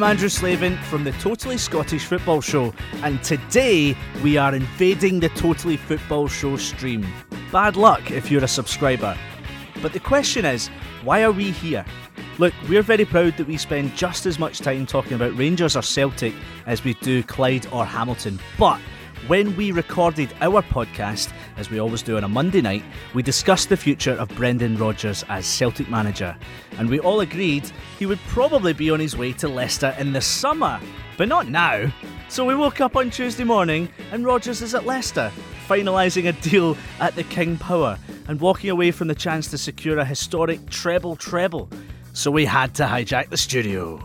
I'm Andrew Slavin from the Totally Scottish Football Show, and today we are invading the Totally Football Show stream. Bad luck if you're a subscriber. But the question is, why are we here? Look, we're very proud that we spend just as much time talking about Rangers or Celtic as we do Clyde or Hamilton. But when we recorded our podcast, as we always do on a Monday night, we discussed the future of Brendan Rodgers as Celtic manager. And we all agreed he would probably be on his way to Leicester in the summer, but not now. So we woke up on Tuesday morning and Rodgers is at Leicester, finalising a deal at the King Power and walking away from the chance to secure a historic treble treble. So we had to hijack the studio.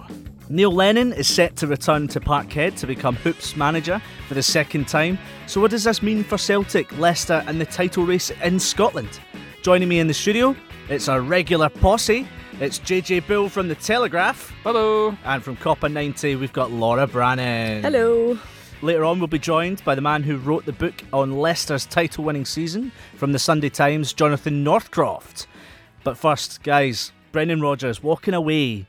Neil Lennon is set to return to Parkhead to become Hoops manager for the second time. So, what does this mean for Celtic, Leicester, and the title race in Scotland? Joining me in the studio, it's our regular posse. It's JJ Bell from The Telegraph. Hello. And from Copa 90, we've got Laura Brannan. Hello. Later on, we'll be joined by the man who wrote the book on Leicester's title winning season from the Sunday Times, Jonathan Northcroft. But first, guys, Brendan Rodgers walking away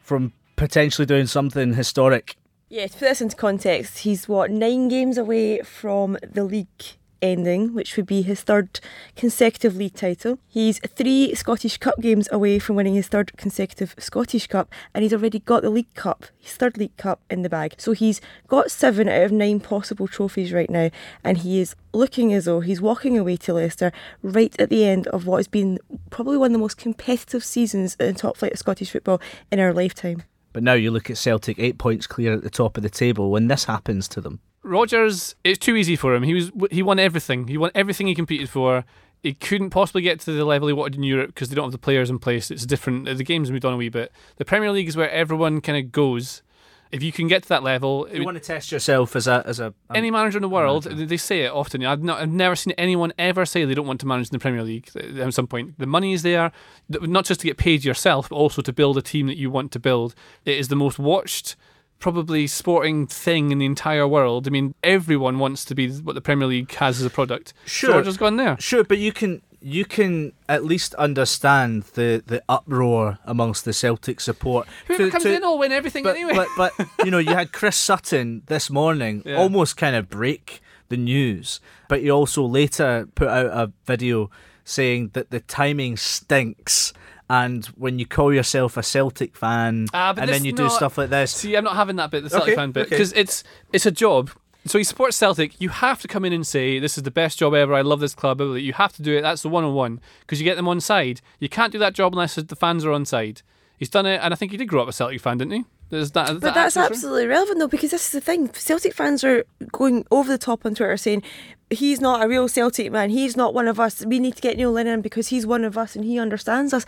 from potentially doing something historic. Yeah, to put this into context, he's what, nine games away from the league ending, which would be his third consecutive league title. He's three Scottish Cup games away from winning his third consecutive Scottish Cup, and he's already got the League Cup, his third League Cup in the bag. So he's got seven out of nine possible trophies right now, and he is looking as though he's walking away to Leicester right at the end of what has been probably one of the most competitive seasons in top flight of Scottish football in our lifetime. But now you look at Celtic, eight points clear at the top of the table when this happens to them. Rodgers, it's too easy for him. He was he won everything. He won everything he competed for. He couldn't possibly get to the level he wanted in Europe because they don't have the players in place. It's different. The game's moved on a wee bit. The Premier League is where everyone kind of goes. If you can get to that level, you want to test yourself as a as a um, any manager in the world. Manager. They say it often. I've not, I've never seen anyone ever say they don't want to manage in the Premier League. At some point, the money is there, not just to get paid yourself, but also to build a team that you want to build. It is the most watched probably sporting thing in the entire world. I mean, everyone wants to be what the Premier League has as a product. Sure, so just gone there. Sure, but you can you can at least understand the, the uproar amongst the Celtic support. Whoever to, comes to, in will win everything but, anyway. But, but you know, you had Chris Sutton this morning yeah. almost kind of break the news, but he also later put out a video saying that the timing stinks and when you call yourself a Celtic fan ah, and then you do stuff like this. See, I'm not having that bit, the Celtic okay, fan bit, okay. because it's it's a job. So he supports Celtic. You have to come in and say this is the best job ever. I love this club. You have to do it. That's the one on one because you get them on side. You can't do that job unless the fans are on side. He's done it, and I think he did grow up a Celtic fan, didn't he? That, but that that's absolutely relevant though, because this is the thing. Celtic fans are going over the top on Twitter saying he's not a real Celtic man. He's not one of us. We need to get Neil Lennon because he's one of us and he understands us.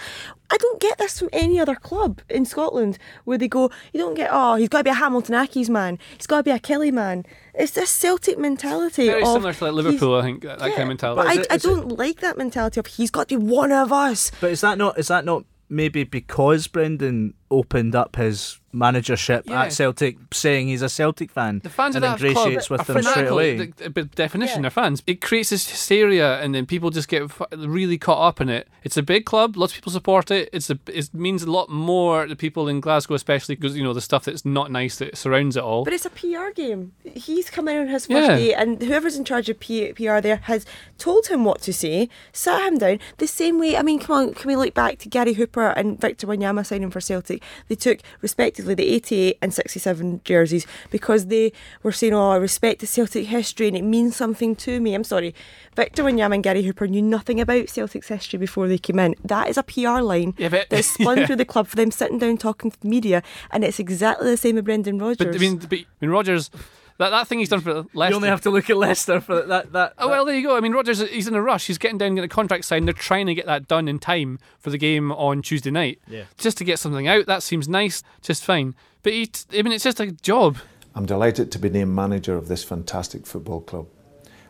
I don't get this from any other club in Scotland where they go, you don't get, oh, he's got to be a Hamilton Accies man. He's got to be a Killie man. It's this Celtic mentality. Very of, similar to like Liverpool, I think, that, yeah, kind of mentality. But I, it, I don't it, like that mentality of he's got to be one of us. But is that not, is that not maybe because Brendan opened up his managership yeah. at Celtic, saying he's a Celtic fan. The fans and of that ingratiates club with them straight away. The, the definition, yeah. they're fans. It creates this hysteria, and then people just get really caught up in it. It's a big club; lots of people support it. It's a, it means a lot more to people in Glasgow, especially because you know the stuff that's not nice that surrounds it all. But it's a PR game. He's come in on his first yeah. day, and whoever's in charge of PR there has told him what to say, sat him down. The same way. I mean, come on, can we look back to Gary Hooper and Victor Wanyama signing for Celtic? They took respectively the 88 and 67 jerseys because they were saying, Oh, I respect the Celtic history and it means something to me. I'm sorry. Victor Wanyama and Gary Hooper knew nothing about Celtic's history before they came in. That is a PR line yeah, but, that's spun yeah. through the club for them sitting down talking to the media, and it's exactly the same with Brendan Rodgers. But I mean, but, I mean Rodgers. That, that thing he's done for Leicester. You only have to look at Leicester for that. that, that. Oh well, there you go. I mean, Rodgers, he's in a rush. He's getting down, getting a contract signed. They're trying to get that done in time for the game on Tuesday night. Yeah. Just to get something out. That seems nice. Just fine. But he, I mean, it's just a job. I'm delighted to be named manager of this fantastic football club.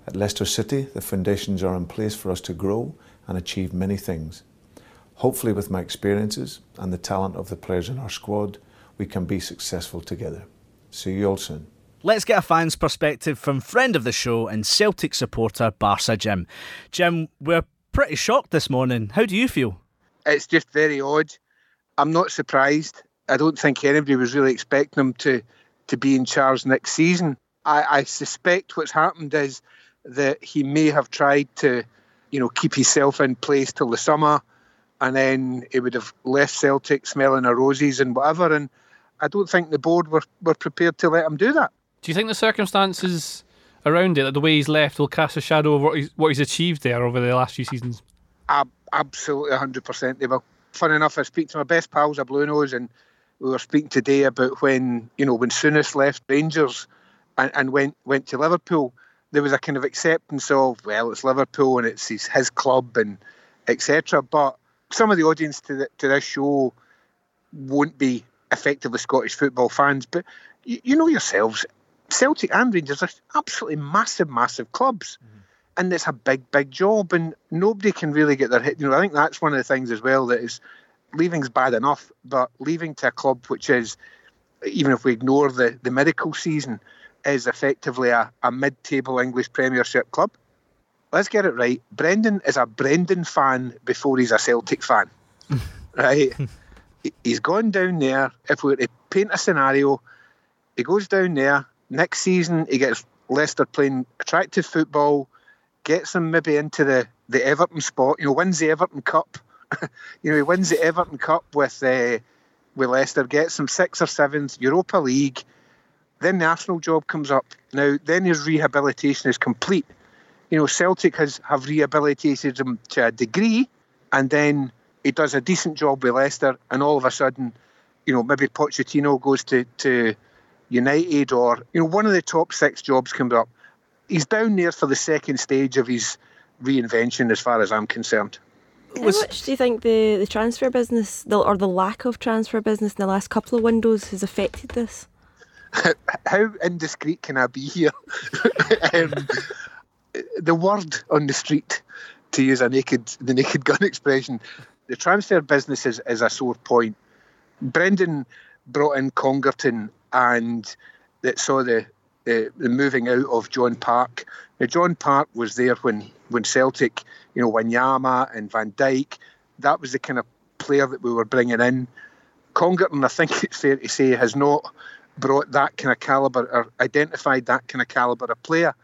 At Leicester City, the foundations are in place for us to grow and achieve many things. Hopefully, with my experiences and the talent of the players in our squad, we can be successful together. See you all soon. Let's get a fan's perspective from friend of the show and Celtic supporter Barca Jim. Jim, we're pretty shocked this morning. How do you feel? It's just very odd. I'm not surprised. I don't think anybody was really expecting him to to be in charge next season. I, I suspect what's happened is that he may have tried to, you know, keep himself in place till the summer, and then he would have left Celtic smelling of roses and whatever. And I don't think the board were, were prepared to let him do that. Do you think the circumstances around it, that the way he's left, will cast a shadow over what he's, what he's achieved there over the last few seasons? Ab- absolutely, 100% they will. Fun enough, I speak to my best pals at Blue Nose, and we were speaking today about when, you know, when Souness left Rangers and, and went, went to Liverpool, there was a kind of acceptance of, well, it's Liverpool and it's his, his club and etc. But some of the audience to, the, to this show won't be effectively Scottish football fans, but you know yourselves, Celtic and Rangers are absolutely massive, massive clubs. Mm-hmm. And it's a big, big job, and nobody can really get their head. You know, I think that's one of the things as well that is leaving's bad enough, but leaving to a club which is, even if we ignore the, the medical season, is effectively a, a mid table English Premiership club. Let's get it right. Brendan is a Brendan fan before he's a Celtic fan. right? He's gone down there. If we were to paint a scenario, he goes down there, next season he gets Leicester playing attractive football, gets them maybe into the, the Everton spot, you know, wins the Everton Cup. you know, he wins the Everton Cup with uh, with Leicester, gets them sixth or seventh, Europa League. Then the Arsenal job comes up. Now, then his rehabilitation is complete. You know, Celtic has have rehabilitated him to a degree, and then he does a decent job with Leicester, and all of a sudden, you know, maybe Pochettino goes to, to United or, you know, one of the top six jobs comes up. He's down there for the second stage of his reinvention, as far as I'm concerned. How much do you think the, the transfer business, the, or the lack of transfer business in the last couple of windows, has affected this? How indiscreet can I be here? um, the word on the street, to use a naked the naked gun expression, the transfer business is, is a sore point. Brendan brought in Congerton and that saw the, the, the moving out of John Park. Now, John Park was there when, when Celtic, you know, Wanyama and Van Dijk, that was the kind of player that we were bringing in. Congerton, I think it's fair to say, has not brought that kind of calibre or identified that kind of calibre of player.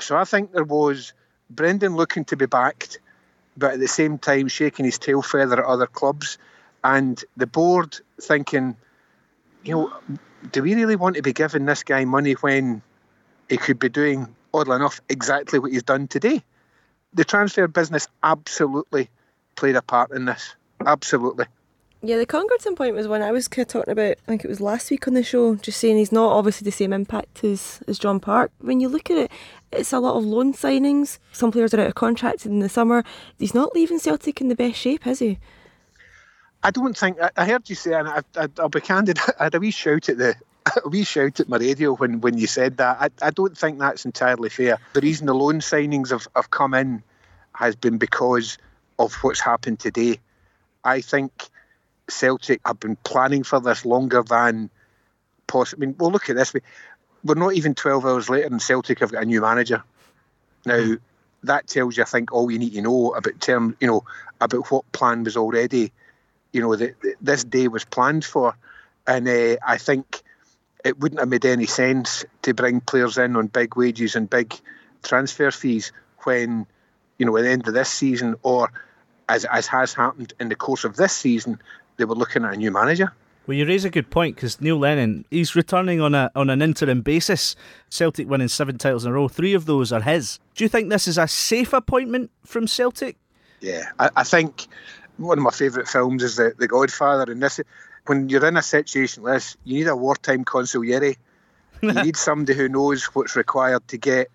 So I think there was Brendan looking to be backed, but at the same time shaking his tail feather at other clubs, and the board thinking, you know, do we really want to be giving this guy money when he could be doing, oddly enough, exactly what he's done today? The transfer business absolutely played a part in this. Absolutely. Yeah, the Congerton point was one I was kind of talking about. I think it was last week on the show, just saying he's not obviously the same impact as, as John Park. When you look at it, it's a lot of loan signings. Some players are out of contract in the summer. He's not leaving Celtic in the best shape, is he? I don't think I, heard you say, and I, will be candid. I had a wee shout at the a wee shout at my radio when, when you said that. I, I don't think that's entirely fair. The reason the loan signings have, have come in has been because of what's happened today. I think Celtic have been planning for this longer than possible. I mean, well, look at this. We're not even 12 hours later, and Celtic have got a new manager. Now, hmm. that tells you, I think, all you need to know about term, you know, about what plan was already, you know, that this day was planned for. And uh, I think it wouldn't have made any sense to bring players in on big wages and big transfer fees when, you know, at the end of this season or as, as has happened in the course of this season, they were looking at a new manager. Well, you raise a good point because Neil Lennon he's returning on a on an interim basis. Celtic winning seven titles in a row, three of those are his. Do you think this is a safe appointment from Celtic? Yeah, I, I think one of my favourite films is the The Godfather, and this when you're in a situation like this, you need a wartime consigliere. you need somebody who knows what's required to get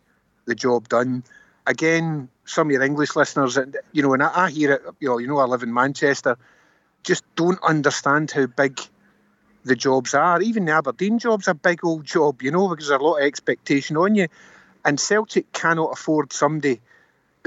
the job done. Again, some of your English listeners, you know, and I, I hear it. You know, you know, I live in Manchester just don't understand how big the jobs are. Even the Aberdeen job's a big old job, you know, because there's a lot of expectation on you. And Celtic cannot afford somebody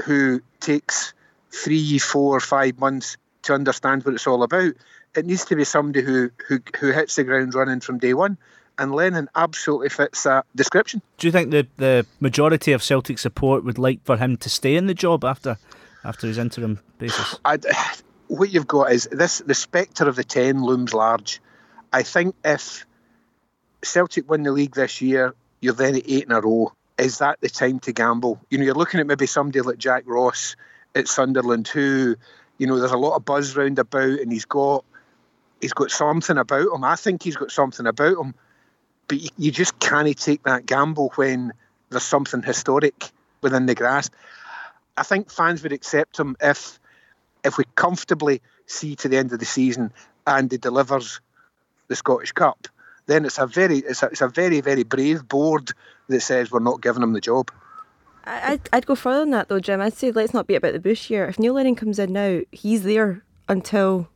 who takes three, four, five months to understand what it's all about. It needs to be somebody who, who, who hits the ground running from day one. And Lennon absolutely fits that description. Do you think the, the majority of Celtic support would like for him to stay in the job after after his interim basis? I, what you've got is this the spectre of the 10 looms large. I think if Celtic win the league this year, you're then at eight in a row. Is that the time to gamble? You know, you're looking at maybe somebody like Jack Ross at Sunderland who, you know, there's a lot of buzz round about and he's got he's got something about him. I think he's got something about him. But you, you just can't take that gamble when there's something historic within the grasp. I think fans would accept him if if we comfortably see to the end of the season and he delivers the Scottish Cup. Then it's a very it's a, it's a very very brave board that says we're not giving him the job. I'd, I'd go further than that though, Jim. I'd say let's not be about the bush here. If Neil Lennon comes in now, he's there until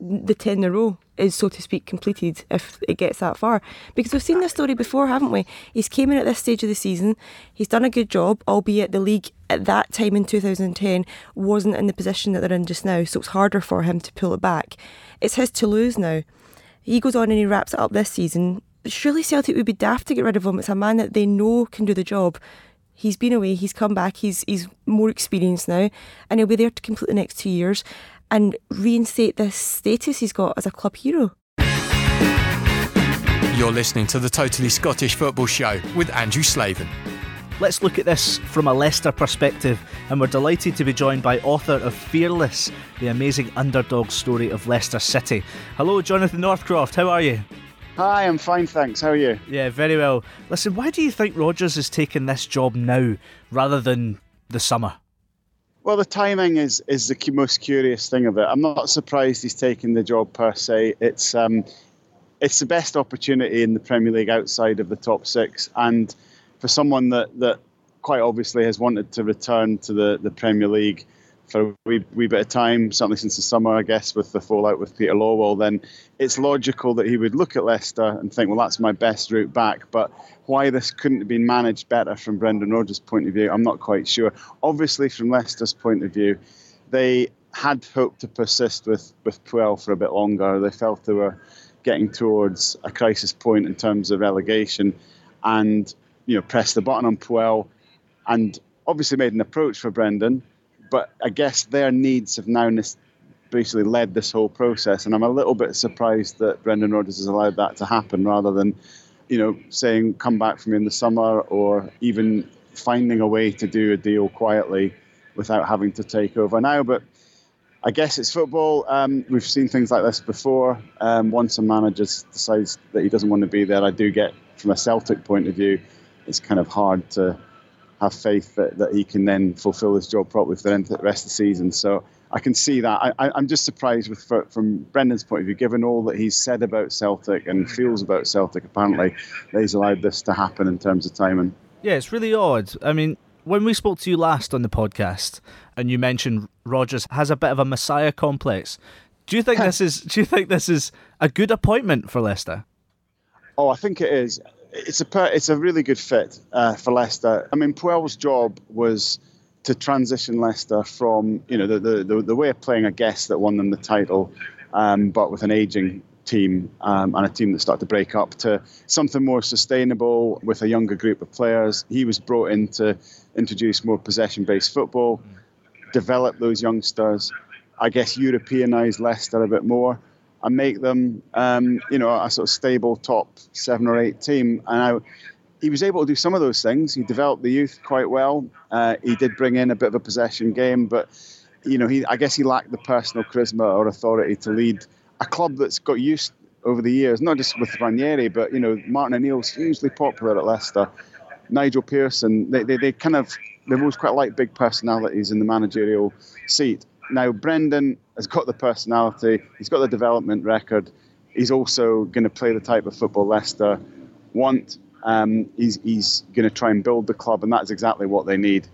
the 10 in a row is, so to speak, completed if it gets that far. Because we've seen this story before, haven't we? He's came in at this stage of the season, he's done a good job, albeit the league at that time in 2010 wasn't in the position that they're in just now, so it's harder for him to pull it back. It's his to lose now. He goes on and he wraps it up this season. Surely Celtic would be daft to get rid of him. It's a man that they know can do the job. He's been away, he's come back, he's he's more experienced now, and he'll be there to complete the next two years and reinstate this status he's got as a club hero. You're listening to the Totally Scottish Football Show with Andrew Slaven. Let's look at this from a Leicester perspective, and we're delighted to be joined by author of Fearless, the amazing underdog story of Leicester City. Hello, Jonathan Northcroft, how are you? Hi, I'm fine, thanks. How are you? Yeah, very well. Listen, why do you think Rodgers is taking this job now rather than the summer? Well, the timing is is the most curious thing of it. I'm not surprised he's taken the job per se. It's um, it's the best opportunity in the Premier League outside of the top six, and for someone that that quite obviously has wanted to return to the the Premier League for a wee, wee bit of time, certainly since the summer, I guess, with the fallout with Peter Lawwell, then it's logical that he would look at Leicester and think, well, that's my best route back. But why this couldn't have been managed better from Brendan Rodgers' point of view, I'm not quite sure. Obviously, from Leicester's point of view, they had hoped to persist with, with Puel for a bit longer. They felt they were getting towards a crisis point in terms of relegation and, you know, pressed the button on Puel and obviously made an approach for Brendan but I guess their needs have now basically led this whole process, and I'm a little bit surprised that Brendan Rodgers has allowed that to happen rather than, you know, saying come back for me in the summer or even finding a way to do a deal quietly without having to take over now. But I guess it's football. Um, we've seen things like this before. Um, once a manager decides that he doesn't want to be there, I do get, from a Celtic point of view, it's kind of hard to have faith that, that he can then fulfil his job properly for the rest of the season. So I can see that. I, am just surprised with from Brendan's point of view, given all that he's said about Celtic and feels about Celtic, apparently, that he's allowed this to happen in terms of timing. Yeah, it's really odd. I mean, when we spoke to you last on the podcast, and you mentioned Rodgers has a bit of a messiah complex. Do you think this is? Do you think this is a good appointment for Leicester? Oh, I think it is it's a it's a really good fit uh, for Leicester. I mean, Puel's job was to transition Leicester from you know the the, the, way of playing a guest that won them the title, um, but with an aging team um, and a team that started to break up to something more sustainable with a younger group of players. He was brought in to introduce more possession-based football, develop those youngsters. I guess Europeanize Leicester a bit more and make them, um, you know, a sort of stable top seven or eight team. And I, he was able to do some of those things. He developed the youth quite well. Uh, he did bring in a bit of a possession game, but you know, he I guess he lacked the personal charisma or authority to lead a club that's got used over the years, not just with Ranieri, but you know, Martin O'Neill's hugely popular at Leicester. Nigel Pearson, they, they, they kind of they've always quite like big personalities in the managerial seat. Now, Brendan has got the personality, he's got the development record. He's also going to play the type of football Leicester want. Um, he's he's going to try and build the club, and that's exactly what they need.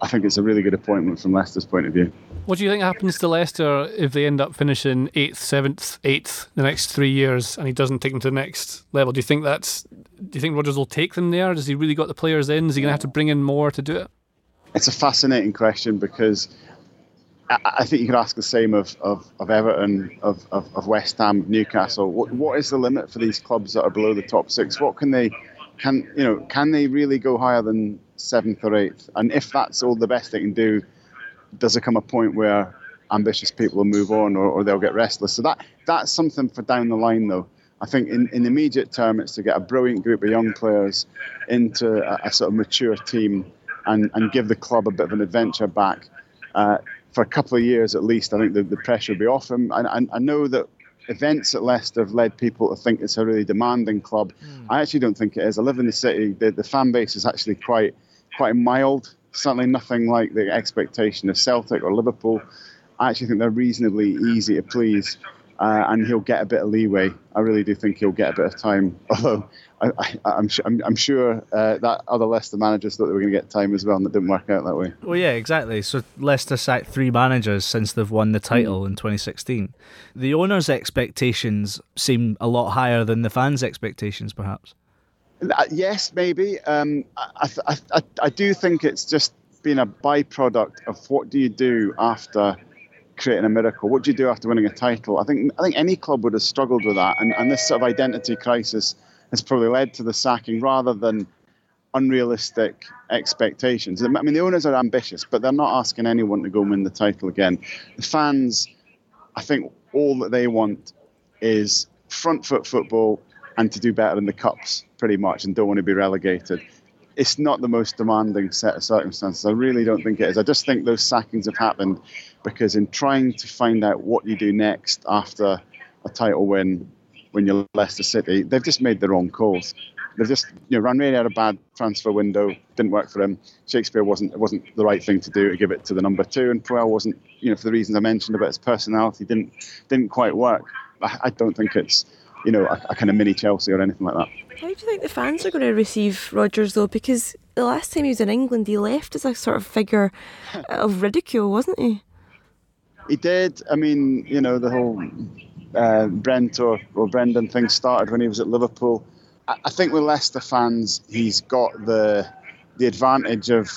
I think it's a really good appointment from Leicester's point of view. What do you think happens to Leicester if they end up finishing eighth, seventh, eighth the next three years, and he doesn't take them to the next level? Do you think that's? Do you think Rodgers will take them there? Does he really got the players in? Is he going to have to bring in more to do it? It's a fascinating question because I think you could ask the same of, of, of Everton, of, of, of, West Ham, Newcastle. What, what is the limit for these clubs that are below the top six? What can they, can you know, can they really go higher than seventh or eighth? And if that's all the best they can do, does there come a point where ambitious people will move on or, or they'll get restless? So that that's something for down the line, though. I think in, in the immediate term, it's to get a brilliant group of young players into a, a sort of mature team and, and give the club a bit of an adventure back. Uh, for a couple of years at least, I think the, the pressure will be off him. And I, I know that events at Leicester have led people to think it's a really demanding club. Mm. I actually don't think it is. I live in the city. The, the fan base is actually quite quite mild. Certainly nothing like the expectation of Celtic or Liverpool. I actually think they're reasonably easy to please uh, and he'll get a bit of leeway. I really do think he'll get a bit of time. Although I, am I'm, I'm sure uh, that other Leicester managers thought they were going to get time as well, and it didn't work out that way. Well, yeah, exactly. So Leicester sacked three managers since they've won the title mm. in 2016. The owners' expectations seem a lot higher than the fans' expectations, perhaps. Uh, yes, maybe. Um, I, I, I, I do think it's just been a byproduct of what do you do after creating a miracle. What do you do after winning a title? I think I think any club would have struggled with that, and, and this sort of identity crisis has probably led to the sacking rather than unrealistic expectations. I mean, the owners are ambitious, but they're not asking anyone to go and win the title again. The fans, I think, all that they want is front foot football and to do better in the cups, pretty much, and don't want to be relegated it's not the most demanding set of circumstances. I really don't think it is. I just think those sackings have happened because in trying to find out what you do next after a title win when you're Leicester City, they've just made the wrong calls. They've just, you know, Ranieri had a bad transfer window, didn't work for him. Shakespeare wasn't it wasn't the right thing to do to give it to the number two, and Puel wasn't, you know, for the reasons I mentioned about his personality, didn't didn't quite work. I, I don't think it's, you know, a, a kind of mini Chelsea or anything like that. How do you think the fans are going to receive Rodgers though? Because the last time he was in England, he left as a sort of figure of ridicule, wasn't he? He did. I mean, you know, the whole uh, Brent or, or Brendan thing started when he was at Liverpool. I, I think with Leicester fans, he's got the the advantage of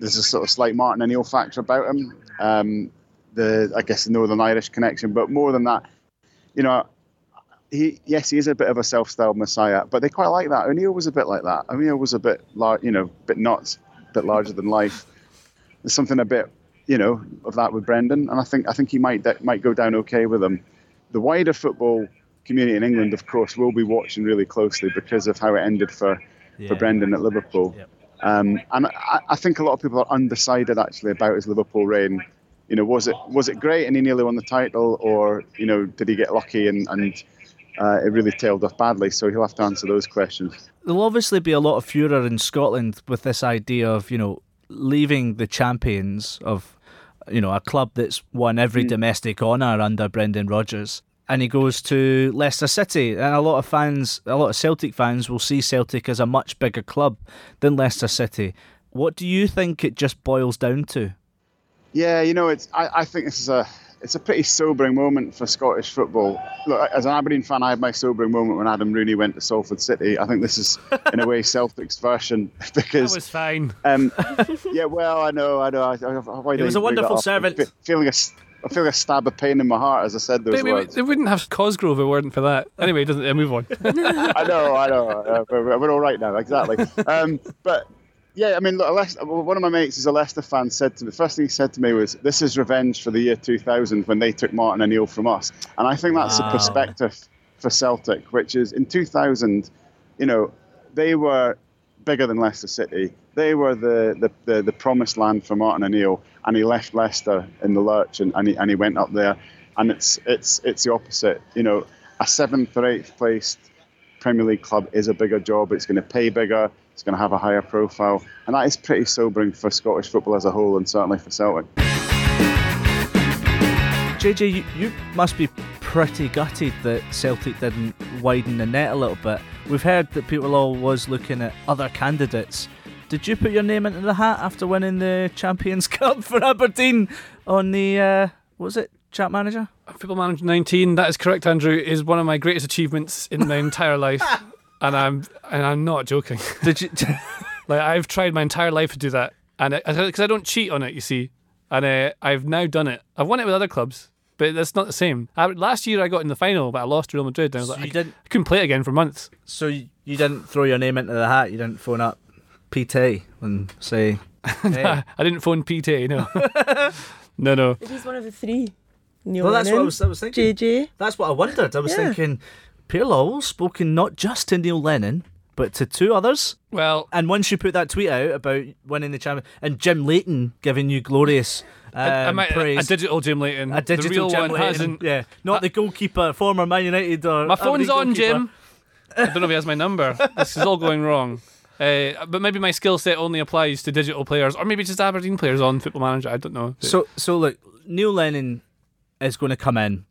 there's a sort of slight Martin O'Neill factor about him. Um, the I guess the Northern Irish connection, but more than that, you know, he yes, he is a bit of a self-styled messiah, but they quite like that. O'Neill was a bit like that. O'Neill was a bit, lar- you know, bit nuts, a bit larger than life. There's something a bit, you know, of that with Brendan, and I think I think he might might go down okay with him. The wider football community in England, of course, will be watching really closely because of how it ended for yeah. for Brendan at Liverpool. Yep. Um, and I, I, think a lot of people are undecided actually about his Liverpool reign. You know, was it was it great and he nearly won the title, or you know, did he get lucky and and uh, it really tailed off badly. So he'll have to answer those questions. There'll obviously be a lot of furor in Scotland with this idea of you know leaving the champions of you know a club that's won every mm. domestic honour under Brendan Rodgers. And he goes to Leicester City, and a lot of fans, a lot of Celtic fans, will see Celtic as a much bigger club than Leicester City. What do you think it just boils down to? Yeah, you know, it's. I, I think this is a it's a pretty sobering moment for Scottish football. Look, as an Aberdeen fan, I had my sobering moment when Adam Rooney went to Salford City. I think this is, in a way, Celtic's version because that was fine. Um, yeah, well, I know, I know. I, I, it was a wonderful servant. Feeling a, I feel a stab of pain in my heart as I said those wait, words. They wouldn't have Cosgrove if it weren't for that. Anyway, doesn't move on. I know, I know. Uh, we're, we're, all right now, exactly. Um, but yeah, I mean, look, Leicester, one of my mates is a Leicester fan. Said to me, the first thing he said to me was, "This is revenge for the year 2000 when they took Martin O'Neill from us." And I think that's wow. a ah. perspective for Celtic, which is in 2000, you know, they were bigger than Leicester City. They were the, the, the, the promised land for Martin O'Neill, and he left Leicester in the lurch, and, and, he, and he went up there. And it's it's it's the opposite. You know, a seventh or eighth placed Premier League club is a bigger job. It's going to pay bigger it's going to have a higher profile, and that is pretty sobering for Scottish football as a whole, and certainly for Celtic. JJ, you, you must be pretty gutted that Celtic didn't widen the net a little bit. We've heard that people are always looking at other candidates. Did you put your name into the hat after winning the Champions Cup for Aberdeen on the uh, what was it chat manager? Football Manager 19. That is correct, Andrew. Is one of my greatest achievements in my entire life. and I'm and I'm not joking. Did you? like I've tried my entire life to do that, and because I, I, don't cheat on it, you see, and uh, I've now done it. I've won it with other clubs, but that's not the same. I, last year I got in the final, but I lost to Real Madrid. And I was so like, I, didn't, I couldn't play it again for months. So you, you didn't throw your name into the hat. You didn't phone up PT and say, hey. I didn't phone PT. No, no, no. He's one of the three. Neil well, that's what I was, I was thinking. JJ. That's what I wondered. I was yeah. thinking Peter Lawwell's spoken not just to Neil Lennon, but to two others. Well, And once you put that tweet out about winning the champion, and Jim Leighton giving you glorious um, I, I might, praise. a digital Jim Leighton. A digital the real Jim one Leighton, hasn't. Yeah, not the goalkeeper, former Man United or My phone's on, goalkeeper. Jim. I don't know if he has my number. This is all going wrong. Uh, but maybe my skill set only applies to digital players, or maybe just Aberdeen players on Football Manager. I don't know. So, so look, Neil Lennon is going to come in,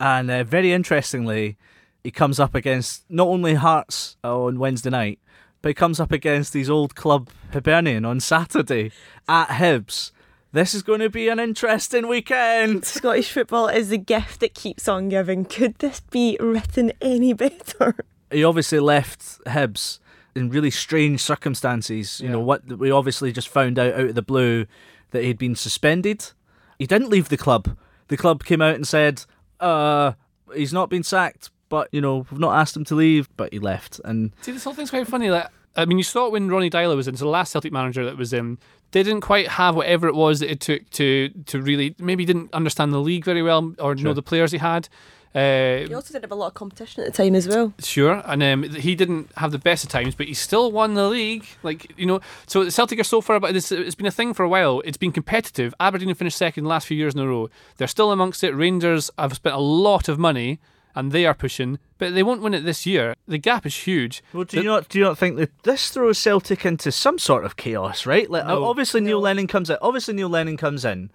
and uh, very interestingly, he comes up against not only Hearts on Wednesday night, but he comes up against his old club Hibernian on Saturday at Hibs. This is going to be an interesting weekend. Scottish football is the gift that keeps on giving. Could this be written any better? He obviously left Hibs in really strange circumstances. You know what? We obviously just found out out of the blue that he'd been suspended. He didn't leave the club. The club came out and said, "Uh, he's not been sacked, but you know we've not asked him to leave." But he left, and See, this whole thing's quite funny. Like, I mean, you saw it when Ronny Deila was in. So the last Celtic manager that was in didn't quite have whatever it was that it took to to really maybe didn't understand the league very well or know the players he had. Uh, He also didn't have a lot of competition at the time as well. Sure, and um, he didn't have the best of times, but he still won the league. Like you know, so Celtic are so far, but this it's been a thing for a while. It's been competitive. Aberdeen have finished second the last few years in a row. They're still amongst it. Rangers have spent a lot of money, and they are pushing, but they won't win it this year. The gap is huge. well, do you not do you not think that this throws Celtic into some sort of chaos, right? Like No. obviously Neil Lennon comes in. Obviously Neil Lennon comes in.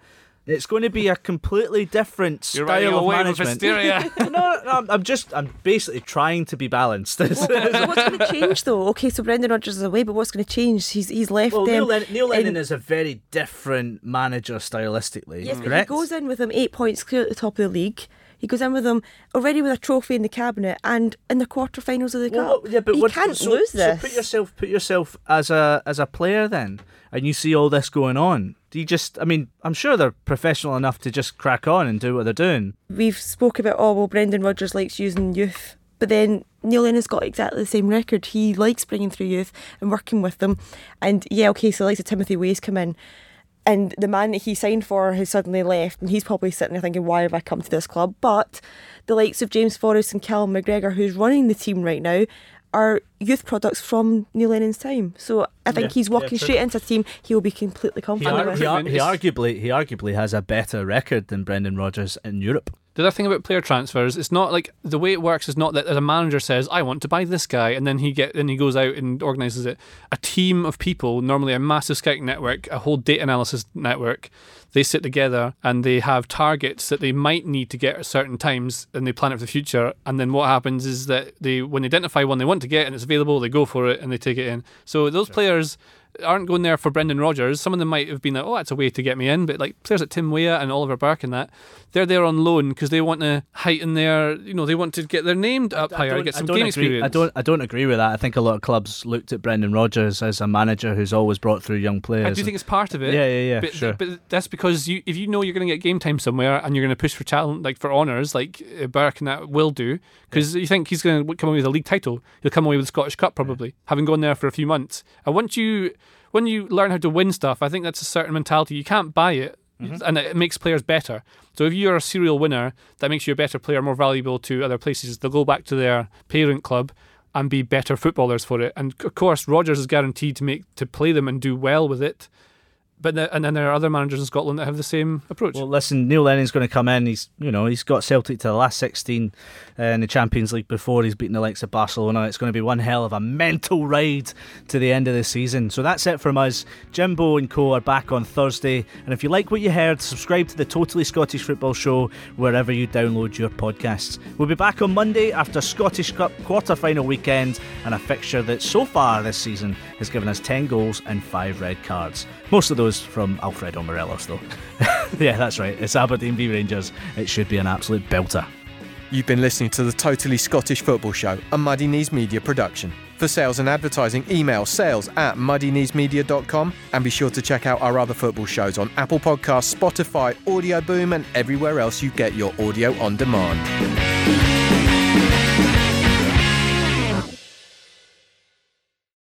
It's going to be a completely different You're style running of away management. hysteria. no, no, I'm- I'm just, I'm basically trying to be balanced. so what's going to change though? Okay, so Brendan Rodgers is away, but what's going to change? He's he's left Well, them. Neil, Lennon, Neil Lennon in- is a very different manager stylistically. Yes, but he goes in with them eight points clear at the top of the league. He goes in with them already with a trophy in the cabinet and in the quarterfinals of the Well, cup. yeah, but what, can't so, lose so put yourself, put yourself as a as a player then, and you see all this going on. Do you just? I mean, I'm sure they're professional enough to just crack on and do what they're doing. We've spoke about oh well, Brendan Rodgers likes using youth, but then Neil Lennon's got exactly the same record. He likes bringing through youth and working with them, and yeah, okay, so like the Timothy Weahs come in. And the man that he signed for has suddenly left, and he's probably sitting there thinking, "Why have I come to this club?" But the likes of James Forrest and Callum McGregor, who's running the team right now, are youth products from Neil Lennon's time. So I think Yeah, he's walking true. straight into a team. He will be completely He, ar- with. he, ar- he arguably he arguably has a better record than Brendan Rodgers in Europe. The other thing about player transfers, it's not like the way it works is not that a manager says, "I want to buy this guy," and then he get then he goes out and organises it. A team of people, normally a massive scouting network, a whole data analysis network, they sit together and they have targets that they might need to get at certain times, and they plan it for the future. And then what happens is that they, when they identify one they want to get and it's available, they go for it and they take it in. So those players aren't going there for Brendan Rodgers. Some of them might have been like, oh, that's a way to get me in. But like players like Tim Weah and Oliver Burke and that, they're there on loan because they want to heighten their, you know, they want to get their name up I higher, don't- get I some game agree, experience. I don't. I don't agree with that. I think a lot of clubs looked at Brendan Rodgers as a manager who's always brought through young players. I do think it's part of it. Yeah, yeah, yeah, But, sure. but that's because you, if you know you're going to get game time somewhere and you're going to push for challenge, like for honours, like uh, Burke and that will do, because you think he's going to come away with a league title, he'll come away with the Scottish Cup probably, having gone there for a few months. And once you, when you learn how to win stuff, I think that's a certain mentality. You can't buy it. Mm-hmm. And it makes players better. So if you're a serial winner, that makes you a better player, more valuable to other places. They'll go back to their parent club and be better footballers for it. And of course, Rodgers is guaranteed to make to play them and do well with it. But the, and then there are other managers in Scotland that have the same approach. Well, listen, Neil Lennon's going to come in. He's, you know, he's got Celtic to the last 16 uh, in the Champions League before he's beaten the likes of Barcelona. It's going to be one hell of a mental ride to the end of the season. So that's it from us. Jimbo and Co are back on Thursday. And if you like what you heard, subscribe to the Totally Scottish Football Show wherever you download your podcasts. We'll be back on Monday after Scottish Cup quarter final weekend and a fixture that so far this season has given us 10 goals and 5 red cards. Most of those from Alfredo Morelos, though. yeah, that's right. It's Aberdeen v Rangers. It should be an absolute belter. You've been listening to the Totally Scottish Football Show, a Muddy Knees Media production. For sales and advertising, email sales at muddykneesmedia.com and be sure to check out our other football shows on Apple Podcasts, Spotify, Audioboom, and everywhere else you get your audio on demand.